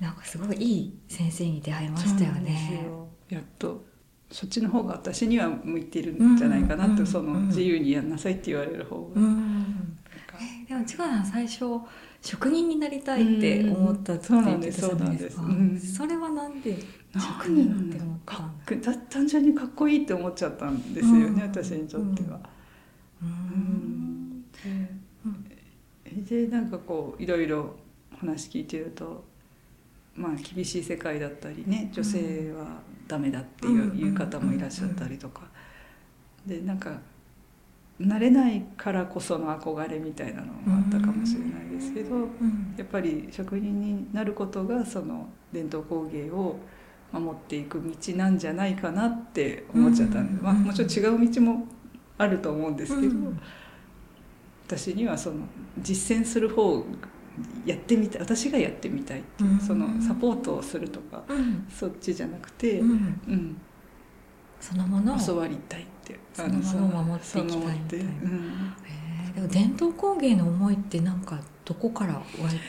なんかすごいいい先生に出会いましたよね。やっとそっちの方が私には向いてるんじゃないかなって、うん、その自由にやんなさいって言われる方が。うん、えでも千賀さん最初職人になりたいって思ったって言ってたじゃないですか。それはなんで職人って思ったんだ単純にかっこいいって思っちゃったんですよね、私にとっては。うん。でなんかこういろいろ話聞いてるとまあ厳しい世界だったりね女性はダメだっていう方もいらっしゃったりとか。でなんか慣れないからこその憧れみたいなのもあったかもしれないですけどやっぱり職人になることがその伝統工芸を守っていく道なんじゃないかなって思っちゃったんで、まあ、もちろん違う道もあると思うんですけど、私にはその実践する方やってみたい私がやってみたいっていう、そのサポートをするとか、そっちじゃなくて、うん。そのものを。教わりたいってそのものを守っていきたいみたいな、でも伝統工芸の思いってなんかどこから湧い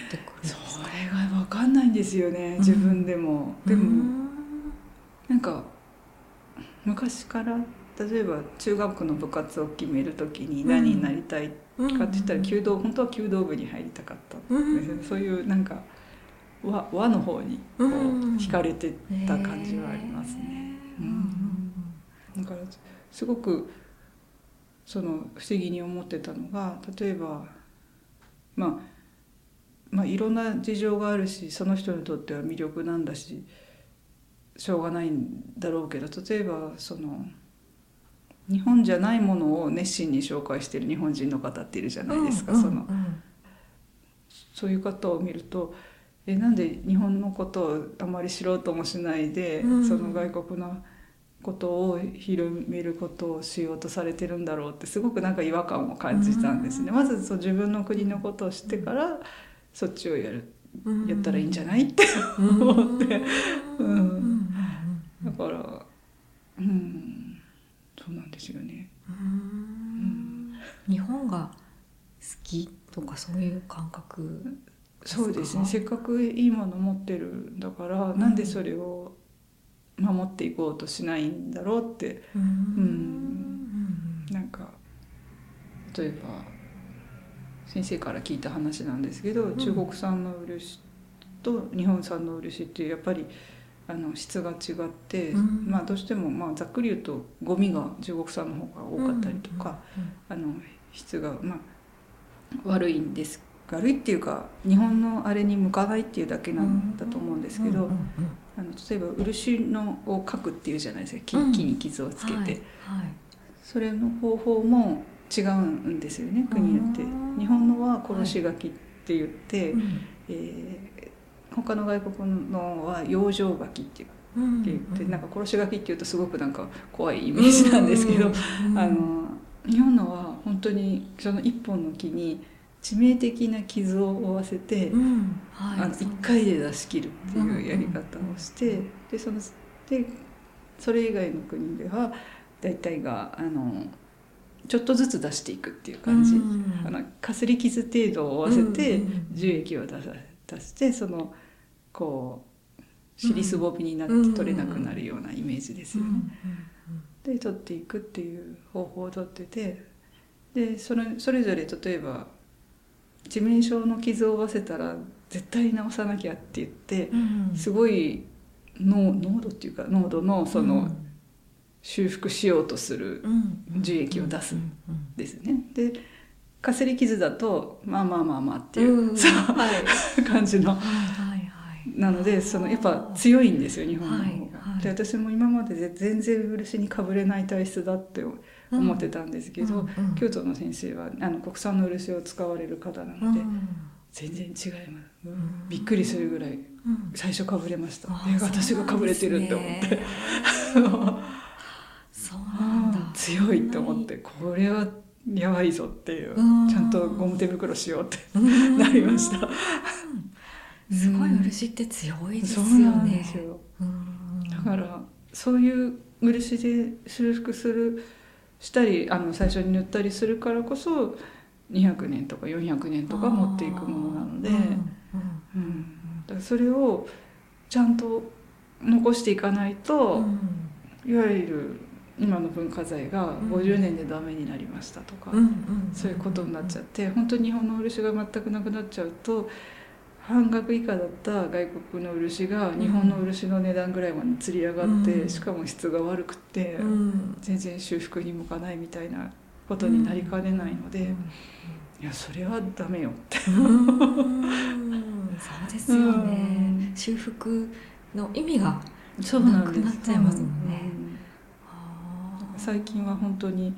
てくるんですか？それが分かんないんですよね自分でも、でもなんか昔から例えば中学の部活を決める時に何になりたいかって言ったら弓道本当は弓道部に入りたかったんですよ、そういうなんか和和の方にこう惹かれてた感じはありますね。だからすごくその不思議に思ってたのが例えばまあまあいろんな事情があるしその人にとっては魅力なんだししょうがないんだろうけど例えばその日本じゃないものを熱心に紹介してる日本人の方っているじゃないですか、うんうんうん、そのそういう方を見るとえなんで日本のことをあまり知ろうともしないで、うん、その外国のことを広めることをしようとされてるんだろうってすごくなんか違和感を感じたんですね。うん、まずそう自分の国のことを知ってからそっちをやるやったらいいんじゃない？って思って、うん、だからうんそうなんですよね。日本が好きとかそういう感覚そうですね。せっかくいいもの持ってるんだから、うん、なんでそれを守っていこうとしないんだろうって。うん、なんか例えば先生から聞いた話なんですけど、中国産の漆と日本産の漆ってやっぱりあの質が違って、うん、まあ、どうしても、まあ、ざっくり言うとゴミが中国産の方が多かったりとか、あの質が、まあ、悪いんです。悪いっていうか日本のあれに向かないっていうだけなんだと思うんですけど、あの例えば漆のを描くっていうじゃないですか木木に傷をつけて、はいはい、それの方法も違うんですよね国によって。日本のは殺し書きって言って、はい、えー、他の外国のは養生書きっていうって言ってなんか殺し書きっていうとすごくなんか怖いイメージなんですけど、あの日本のは本当にその一本の木に致命的な傷を負わせて、うん。はい、あの1回で出し切るっていうやり方をして、でそのでそれ以外の国では大体があのちょっとずつ出していくっていう感じ、うん、あのかすり傷程度を負わせて樹液を出さ出してそのこう尻すぼみになって取れなくなるようなイメージですよね。で取っていくっていう方法をとっててでそれそれぞれ例えば致命傷の傷を負わせたら絶対治さなきゃって言って、すごい濃濃度っていうか濃度のその、修復しようとする樹液を出すんですね。でかすり傷だとまあまあまあまあっていう、うん、そう、はい、感じの、なのでそのやっぱ強いんですよ日本の方が。はいはい、で私も今までで全然漆にかぶれない体質だって思ってたんですけど、うんうん、京都の先生はあの国産の漆を使われる方なので、全然違います、びっくりするぐらい最初かぶれました、え私がかぶれてるって思って。そうなんだ。強いって思ってこれはやばいぞっていうちゃんとゴム手袋しようって なりましたすごい漆って強いですよね。うんですよ。だからそういう漆で修復するしたりあの最初に塗ったりするからこそ200年とか400年とか持っていくものなので、うん。だからそれをちゃん。と残していかないと、いわゆる今の文化財が50年でダメになりましたとか、そういうことになっちゃって本当に日本の漆が全くなくなっちゃうと半額以下だった外国の漆が日本の漆の値段ぐらいまで釣り上がって、しかも質が悪くて、全然修復に向かないみたいなことになりかねないので、いやそれはダメよって。そうですよね、修復の意味がなくなっちゃいますもんね。最近は本当に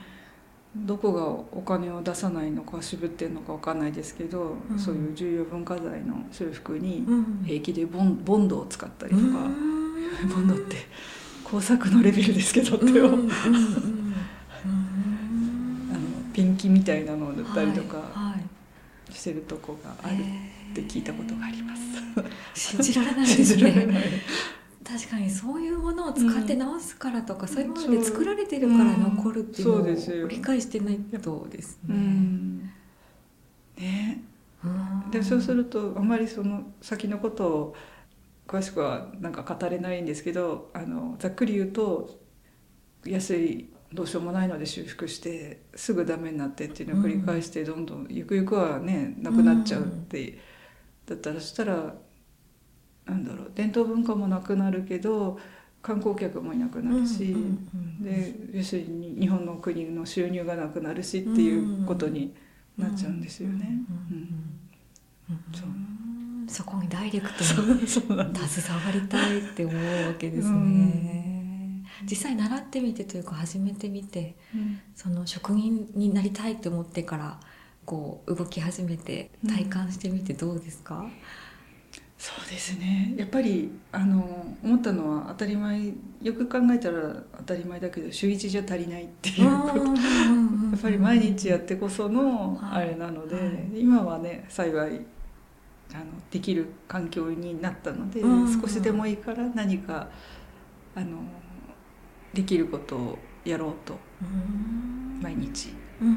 どこがお金を出さないのか渋ってんのか分かんないですけど、うん、そういう重要文化財の修復に平気でボンボンドを使ったりとか、うん、ボンドって工作のレベルですけどってあのピンキみたいなのを塗ったりとかしてるとこがあるって聞いたことがあります。信じられないですね。確かにそういうものを使って直すからとか、うん、そういうもので作られてるから残るっていうのを理解してないとですね。うん、ね。でそうするとあまりその先のことを詳しくはなんか語れないんですけどあのざっくり言うと安いどうしようもないので修復してすぐダメになってっていうのを繰り返してどんどんゆくゆくはねなくなっちゃうって、だったらそしたらなんだろう伝統文化もなくなるけど観光客もいなくなるし、で要するに日本の国の収入がなくなるしっていうことになっちゃうんですよね。そこにダイレクトに携わりたいって思うわけですね。実際習ってみてというか始めてみて、うん、その職人になりたいと思ってからこう動き始めて体感してみてどうですか、うんそうですね。やっぱりあの思ったのは当たり前よく考えたら当たり前だけど週一じゃ足りないっていうこと。やっぱり毎日やってこそのあれなので、はい。はい、今はね幸いあのできる環境になったので、少しでもいいから何かあのできることをやろうと毎日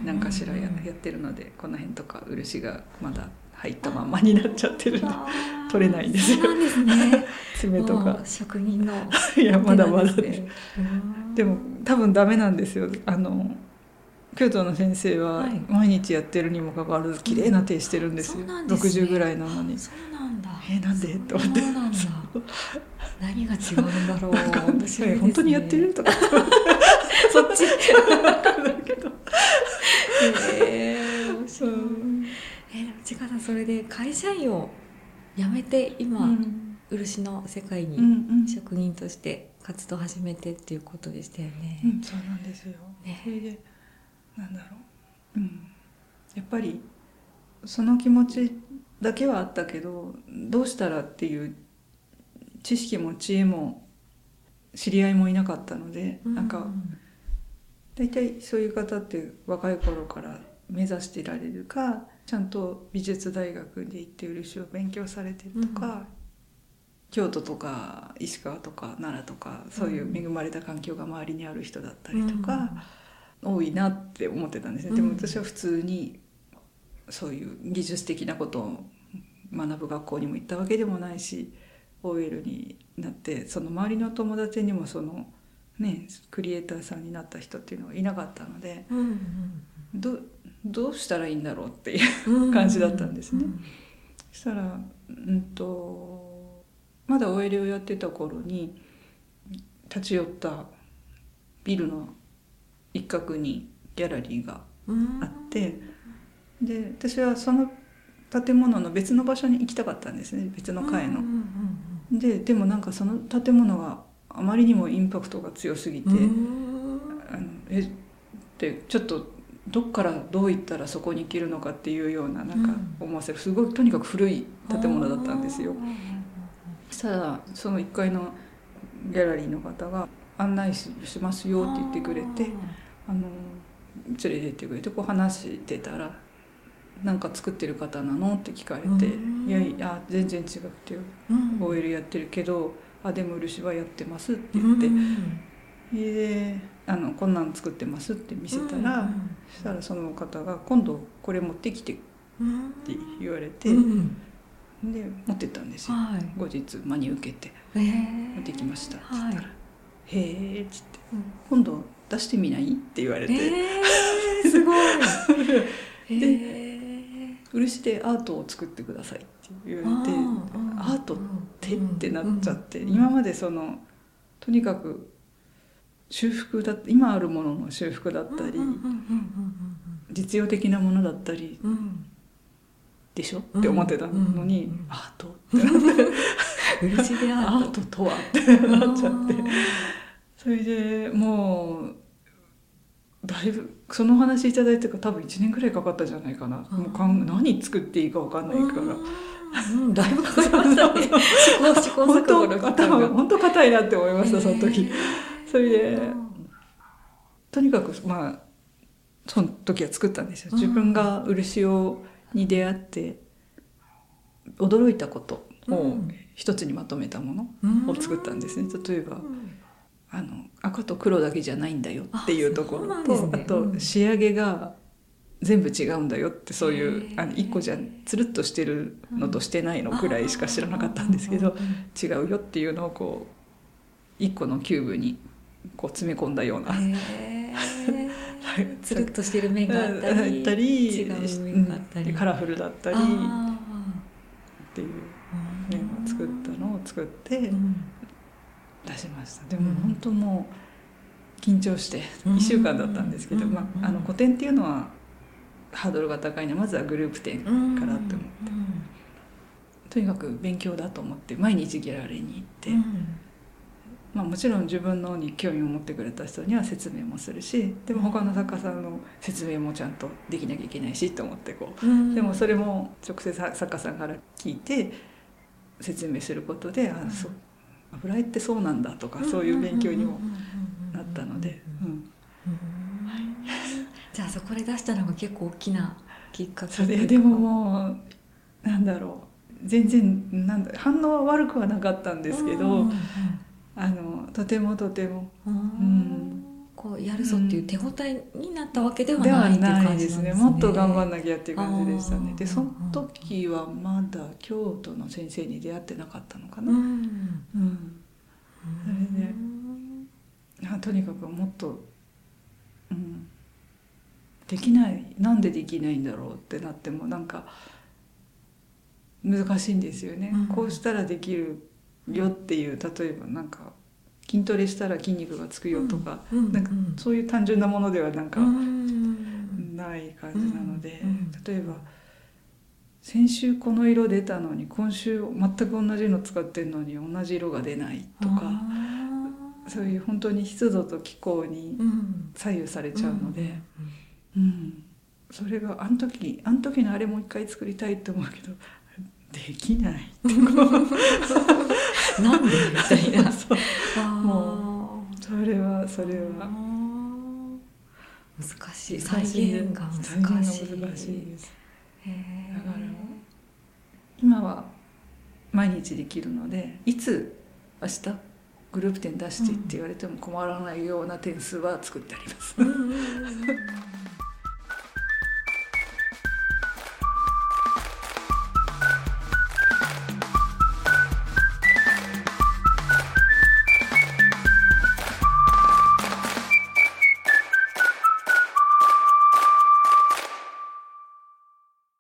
何かしらやってるのでこの辺とか漆がまだ入ったままになっちゃってるんで取れないんですよ。そうですね。爪とか。職人の、いやまだまだででも多分ダメなんですよ。あの京都の先生は毎日やってるにもかかわらず綺麗な手してるんですよ。六、十、ぐらいなのに。そうなんだ。えー、なんで？と思って。何が違うんだろう。本当にやってる？とか。そっち。えー、面白い。えー、内川さんそれで会社員を辞めて今、うん、漆の世界に職人として活動を始めてっていうことでしたよね。うん、そうなんですよ、ね、それでなんだろう、うん、やっぱりその気持ちだけはあったけどどうしたらっていう知識も知恵も知り合いもいなかったので、うん、なんか大体そういう方って若い頃から目指していられるかちゃんと美術大学で行って漆を勉強されてるとか、うん、京都とか石川とか奈良とかそういう恵まれた環境が周りにある人だったりとか、うん、多いなって思ってたんですね。でも私は普通にそういう技術的なことを学ぶ学校にも行ったわけでもないし OL になってその周りの友達にもそのねクリエイターさんになった人っていうのはいなかったので、うんうん、どどうしたらいいんだろうっていう感じだったんですね。そしたら、うんと、まだ OL をやってた頃に立ち寄ったビルの一角にギャラリーがあって、で私はその建物の別の場所に行きたかったんですね別の階の。ででもなんかその建物があまりにもインパクトが強すぎて、あのえってちょっとどっからどういったらそこに行けるのかっていうようななんか思わせるすごいとにかく古い建物だったんですよ。そしたらその1階のギャラリーの方が案内しますよって言ってくれてあの連れてってくれてこう話してたら「何か作ってる方なの?」って聞かれて「いやいや全然違くて OL やってるけどあでも漆はやってます」って言って。であのこんなん作ってますって見せたら、そしたらその方が「今度これ持ってきて」って言われて、で持ってったんですよ、はい、後日真に受けて「持ってきました」って言ったら「はい、へえ」っつって、うん、今度出してみない?」って言われて、えー、すごい。で漆でアートを作ってくださいって言われてアートって？ってなっちゃって、今までそのとにかく修復だ今あるものの修復だったり実用的なものだったり、でしょ？って思ってたのに、アートって。なって漆でアートとは？ってなっちゃって。それでもうだいぶその話いただいてから多分1年ぐらいかかったじゃないかな。もうかん何作っていいか分かんないから。うん、だいぶかかりましたね。試行錯誤の期間本当硬いなって思いました、その時。それで、とにかくまあその時は作ったんですよ。自分が漆をに出会って驚いたことを一つにまとめたものを作ったんですね。例えば。あの赤と黒だけじゃないんだよっていうところ。とあ,、と仕上げが全部違うんだよってそういうあの1個じゃつるっとしてるのとしてないのくらいしか知らなかったんですけど違うよっていうのをこう1個のキューブにこう詰め込んだような。つるっとしてる面があったりカラフルだったりっていう面を作ったのを作って、出しました。でも本当もう緊張して1週間だったんですけど、まあ、あの個展っていうのはハードルが高いのでまずはグループ展からって思って、とにかく勉強だと思って毎日ギャラリーに行って、まあ、もちろん自分のに興味を持ってくれた人には説明もするしでも他の作家さんの説明もちゃんとできなきゃいけないしと思ってこう、でもそれも直接作家さんから聞いて説明することであそう油絵ってそうなんだとかそういう勉強にもなったので。じゃあそこで出したのが結構大きなきっかけ。それでももうなんだろう。全然なんだ反応は悪くはなかったんですけど、あのとてもとても、うん、こうやるぞっていう手応えになったわけではないっていう感じですね。もっと頑張んなきゃっていう感じでしたね。でその時はまだ京都の先生に出会ってなかったのかな。うん、うん、それでとにかくもっと、うん、できない。なんでできないんだろうってなってもなんか難しいんですよね。うん、こうしたらできるよっていう例えばなんか筋トレしたら筋肉がつくよとか,、なんかそういう単純なものではなんかない感じなので、例えば先週この色出たのに今週全く同じの使ってるのに同じ色が出ないとかそういう本当に湿度と気候に左右されちゃうので、うんそれがあの時あの時のあれもう一回作りたいと思うけどできないなんでみたいな。もうそれはそれは。難しい。再現が難しい難しいです。だから今は毎日できるのでいつ明日グループ展出してって言われても困らないような点数は作ってあります。